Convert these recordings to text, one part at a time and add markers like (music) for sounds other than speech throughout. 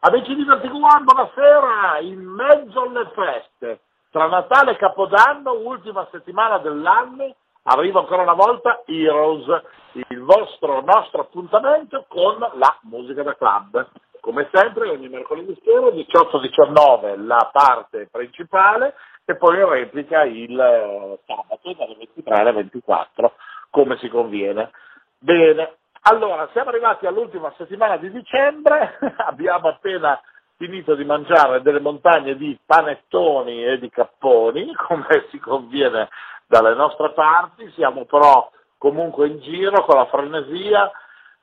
Amici di Vertigo One, buonasera, in mezzo alle feste, tra Natale e Capodanno, ultima settimana dell'anno, arriva ancora una volta Heroes, il vostro nostro appuntamento con la musica da club. Come sempre ogni mercoledì sera 18-19 la parte principale e poi in replica il eh, sabato dalle 23 alle 24 come si conviene. Bene, allora, siamo arrivati all'ultima settimana di dicembre, (laughs) abbiamo appena finito di mangiare delle montagne di panettoni e di capponi, (laughs) come si conviene dalle nostre parti, siamo però comunque in giro con la frenesia,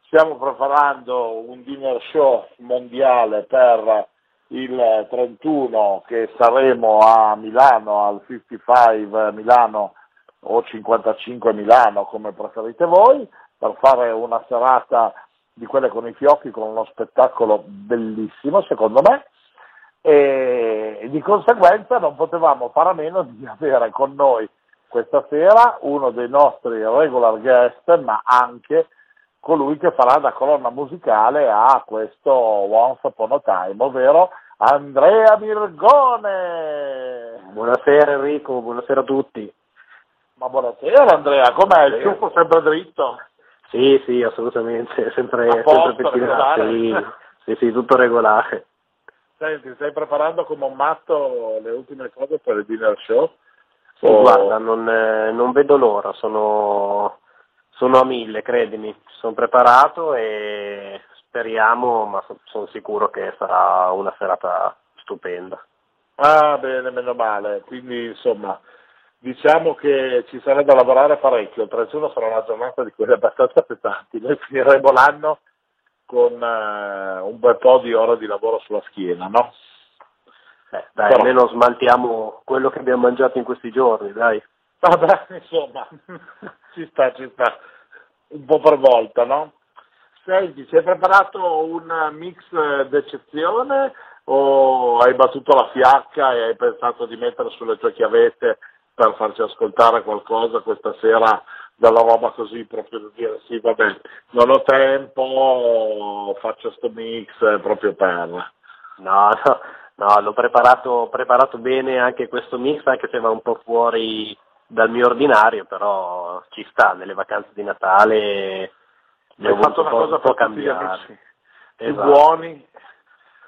stiamo preparando un dinner show mondiale per il 31 che saremo a Milano, al 55 Milano o 55 Milano come preferite voi, per fare una serata di quelle con i fiocchi, con uno spettacolo bellissimo secondo me e di conseguenza non potevamo fare a meno di (laughs) avere con noi questa sera uno dei nostri regular guest ma anche colui che farà da colonna musicale a questo Once Upon a Time, ovvero Andrea Mirgone. Buonasera Enrico, buonasera a tutti. Ma buonasera Andrea, com'è? Il ciuffo sempre dritto? Sì, sì, assolutamente, (laughs) sempre, posto, sempre pettinato. Sì, sì, sì, tutto regolare. Senti, stai preparando come un matto le ultime cose per il dinner show? Sì, o... guarda, non, eh, non, vedo l'ora, sono, sono, a mille, credimi, sono preparato e speriamo, ma so, sono sicuro che sarà una serata stupenda. Ah, bene, meno male, quindi insomma diciamo che ci sarà da lavorare parecchio, il 31 sarà una giornata di quelle abbastanza pesanti, noi finiremo l'anno con uh, un bel po' di ore di lavoro sulla schiena, no? Eh, dai, Però... almeno smaltiamo quello che abbiamo mangiato in questi giorni, dai. Vabbè, insomma, (laughs) ci sta, ci sta, un po' per volta, no? Senti, ci hai preparato un mix d'eccezione o hai battuto la fiacca e hai pensato di mettere sulle tue chiavette per farci ascoltare qualcosa questa sera della roba così proprio da dire sì vabbè non ho tempo faccio sto mix proprio per. No no no l'ho preparato, preparato bene anche questo mix anche se va un po' fuori dal mio ordinario però ci sta nelle vacanze di Natale hai fatto una cosa per cambiare. più esatto. buoni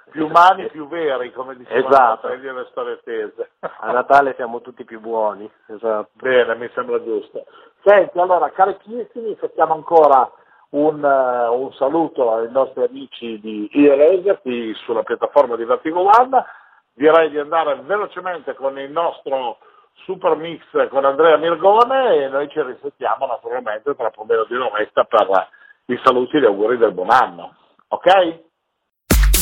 più umani, più veri, come diceva esatto. le storie tese. A Natale siamo tutti più buoni. Esatto. Bene, mi sembra giusto. Senti, allora, carichissimi, facciamo ancora un, uh, un, saluto ai nostri amici di qui sulla piattaforma di Vertigo One. Direi di andare velocemente con il nostro super mix con Andrea Mirgone e noi ci risentiamo naturalmente tra poco meno di un'oretta per i saluti e gli auguri del buon anno. Ok?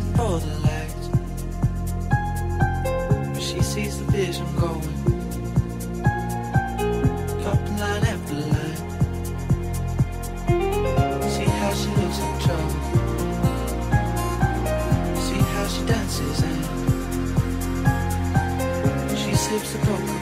for the light. But she sees the vision going. Up line after line. See how she looks in trouble. See how she dances and she sips the coke.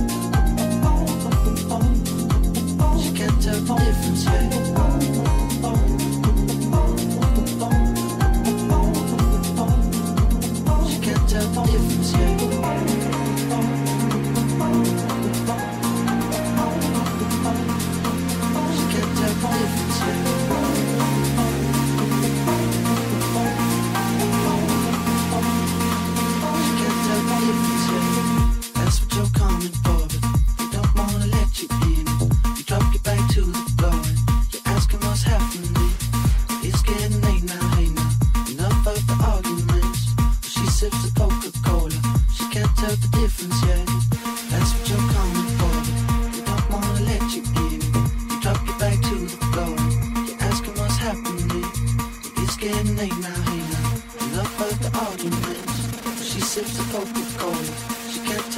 de banlieue foutu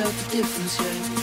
yourself a difference, yeah.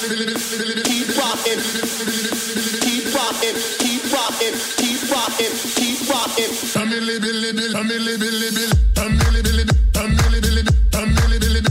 Keep Billy, keep Billy, keep Billy, keep Billy, Billy, Billy,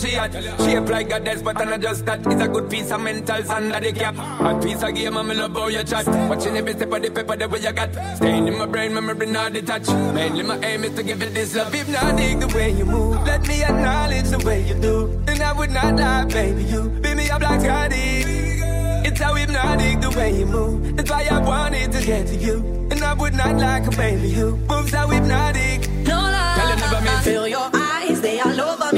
she hot. Shape like a desk, but I'm not just that. It's a good piece of mental sand under the cap. A piece of game, I'm love how you chat. Watching every step of the paper, the way you got. Staying in my brain, memory not detached. Mainly my aim is to give it this love. If not dig the way you move, let me acknowledge the way you do. And I would not lie, baby, you beat me up like Scotty. It's how hypnotic the way you move. That's why I wanted to get to you. And I would not like a baby who moves so hypnotic. No lie, I feel your eyes, they all over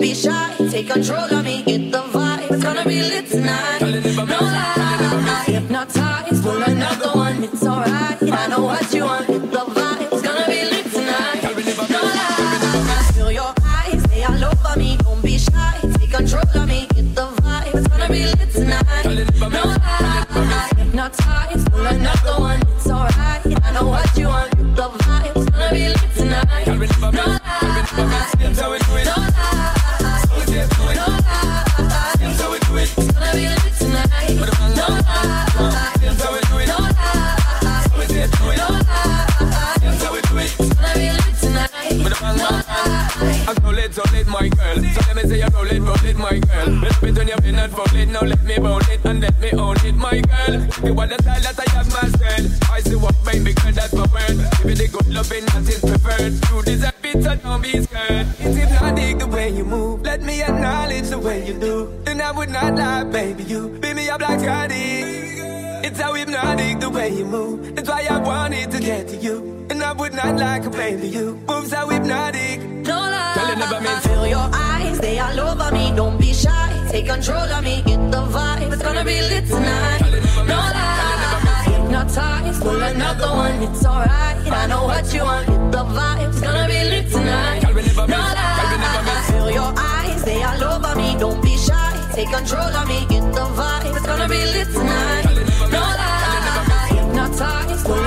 be shy, take control of me, get the vibe. It's gonna be lit tonight. No lie, hypnotized, pull another one. It's alright, I know what you want. The vibe, it's gonna be lit tonight. No lie, feel your eyes, they all over me. Don't be shy, take control of me, get the vibe. It's gonna be lit tonight. No lie, hypnotized, So lit, my girl. So let me say you roll it, roll it, my girl. Rip it when you've been and roll it. Now let me roll it and let me own it, my girl. You want the style that I have myself. I see what baby girl, that's my word. Give me the good loving that is preferred. You deserve it, so don't be scared. It's hypnotic the way you move. You do. And I would not lie, baby. You beat me up like Scotty. It's how hypnotic the way you move. That's why I wanted to get to you. And I would not like a baby. You move so hypnotic. No lie. Tell never mean. Feel your eyes, they all over me. Don't be shy. Take control of me. Get the vibe. It's gonna be lit tonight. No lie. Hypnotized. Pull another one. It's alright. I know what you want. Get the vibe. It's gonna be lit tonight. No lie. Feel your eyes, they all over me. Don't be shy. Take control of me. Get the vibe. It's gonna be lit tonight. No lie. Hypnotized. Pull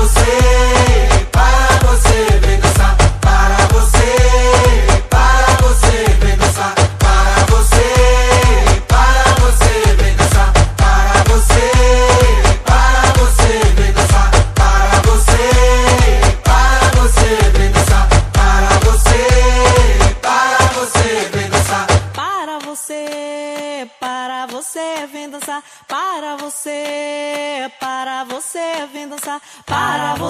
você, para você, vem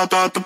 I da da.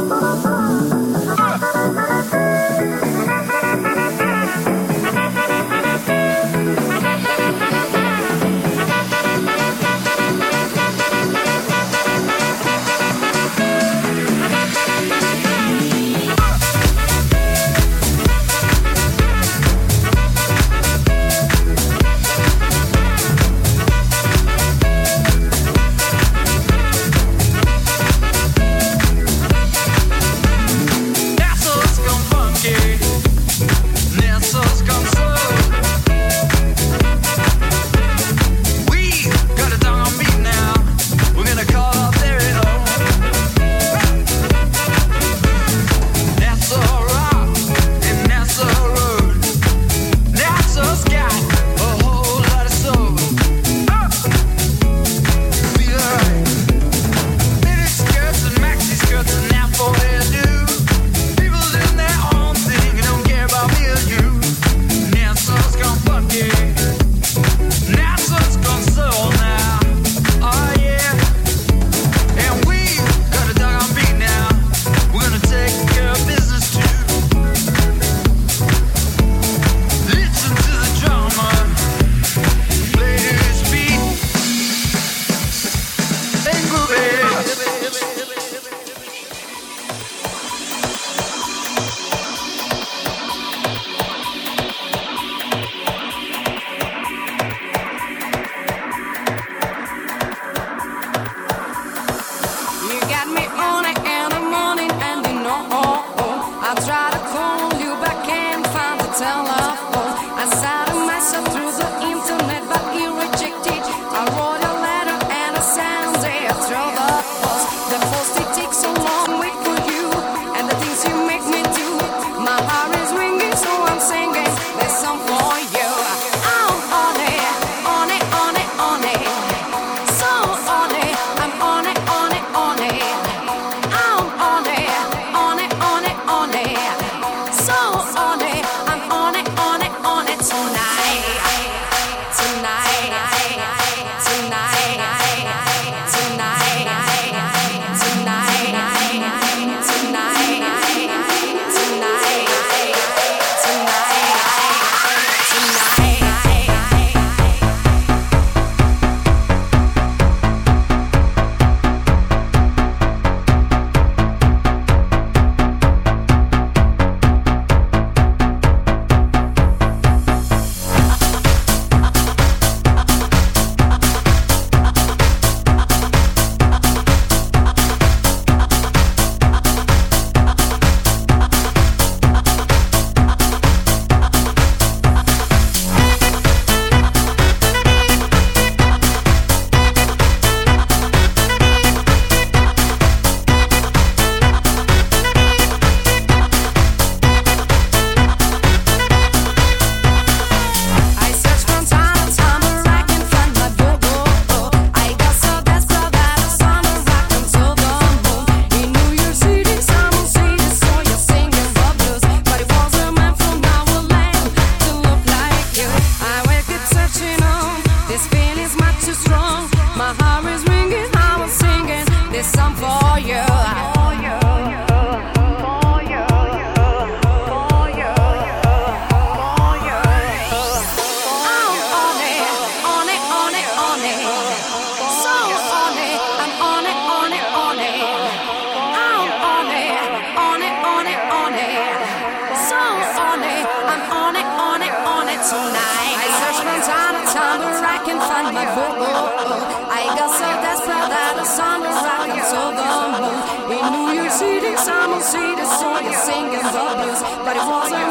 Música somebody. Oh,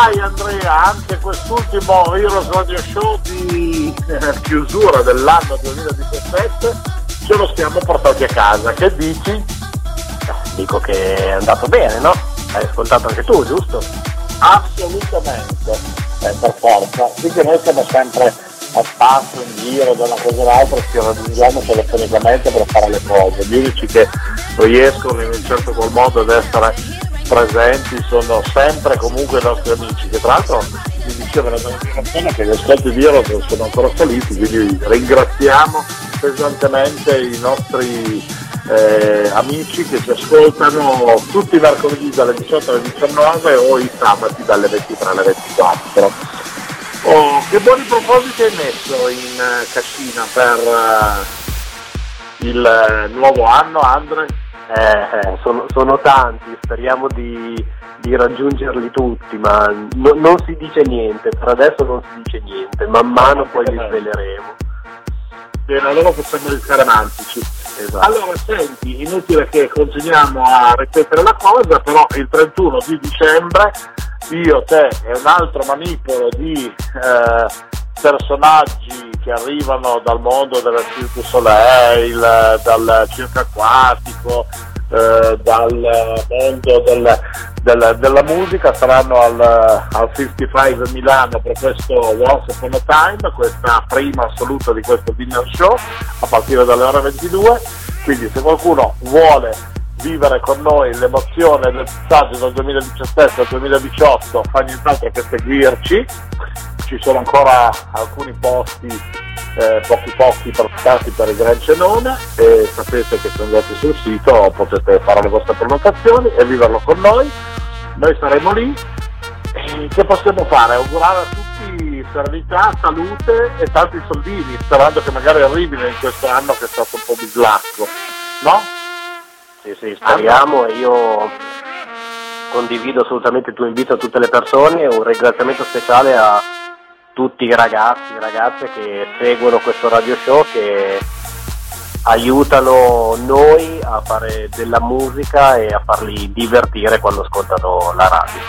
Vai Andrea, anche quest'ultimo Heroes Radio Show di eh, chiusura dell'anno 2017 ce lo siamo portati a casa. Che dici? Dico che è andato bene, no? Hai ascoltato anche tu, giusto? Assolutamente, eh, per forza. Che noi siamo sempre a spasso, in giro, da una cosa all'altra, ci raggiungiamo telefonicamente per fare le cose. Gli unici che riescono in un certo qual modo ad essere presenti sono sempre comunque i nostri amici, che tra l'altro mi dicevano da una che gli ascolti di Eros sono ancora saliti, quindi ringraziamo pesantemente i nostri eh, amici che ci ascoltano tutti i mercoledì dalle 18 alle 19 o i sabati dalle 23 alle 24. Oh, che buoni propositi hai messo in eh, cascina per eh, il eh, nuovo anno, Andre? Eh, eh, sono, sono tanti, speriamo di, di raggiungerli tutti, ma no- non si dice niente, per adesso non si dice niente, man mano poi li sveleremo. Bene, allora possiamo gli scaramantici. Esatto. Allora, senti, inutile che continuiamo a ripetere la cosa, però il 31 di dicembre io, te e un altro manipolo di eh, personaggi che arrivano dal mondo del Cirque Soleil, dal circo acquatico, eh, dal mondo del- del- della musica saranno al, al 55 Milano per questo Once Upon a Time, questa prima assoluta di questo dinner show a partire dalle ore 22, quindi se qualcuno vuole vivere con noi l'emozione del passaggio dal 2017 al 2018 fa nient'altro che seguirci, ci sono ancora alcuni posti eh, pochi pochi portati per il Gran Cenone e sapete che se andate sul sito potete fare le vostre prenotazioni e viverlo con noi, noi saremo lì e che possiamo fare? Augurare a tutti serenità, salute e tanti soldini, sperando che magari arrivino in questo anno che è stato un po' bislacco, no? Sì, sì, speriamo e io condivido assolutamente il tuo invito a tutte le persone un ringraziamento speciale a tutti i ragazzi e ragazze che seguono questo radio show che aiutano noi a fare della musica e a farli divertire quando ascoltano la radio.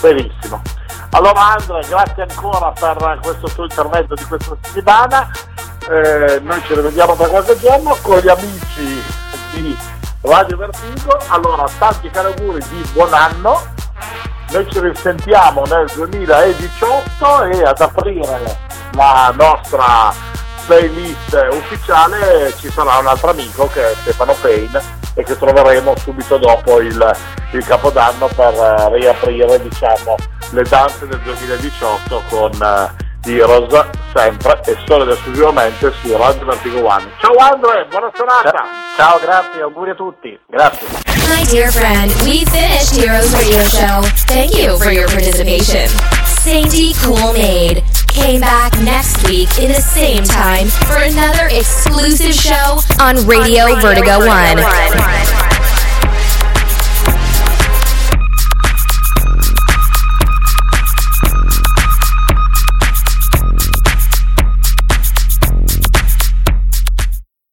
Benissimo. Allora Andrea, grazie ancora per questo tuo intervento di questa settimana. Eh, noi ci rivediamo tra qualche giorno con gli amici di Radio Vertigo. Allora, tanti cari auguri di buon anno. Noi ci risentiamo nel 2018 e ad aprire la nostra playlist ufficiale ci sarà un altro amico che è Stefano Payne e che troveremo subito dopo il, il Capodanno per eh, riaprire diciamo, le danze del 2018 con Heroes sempre e solo ed esclusivamente su Radio Vertigo One. Ciao Andre, buona serata! Ciao, grazie, auguri a tutti, grazie. My dear friend, we finished Heroes Radio Show. Thank you for your participation. Sandy Cool Maid came back next week in the same time for another exclusive show on Radio Vertigo 1.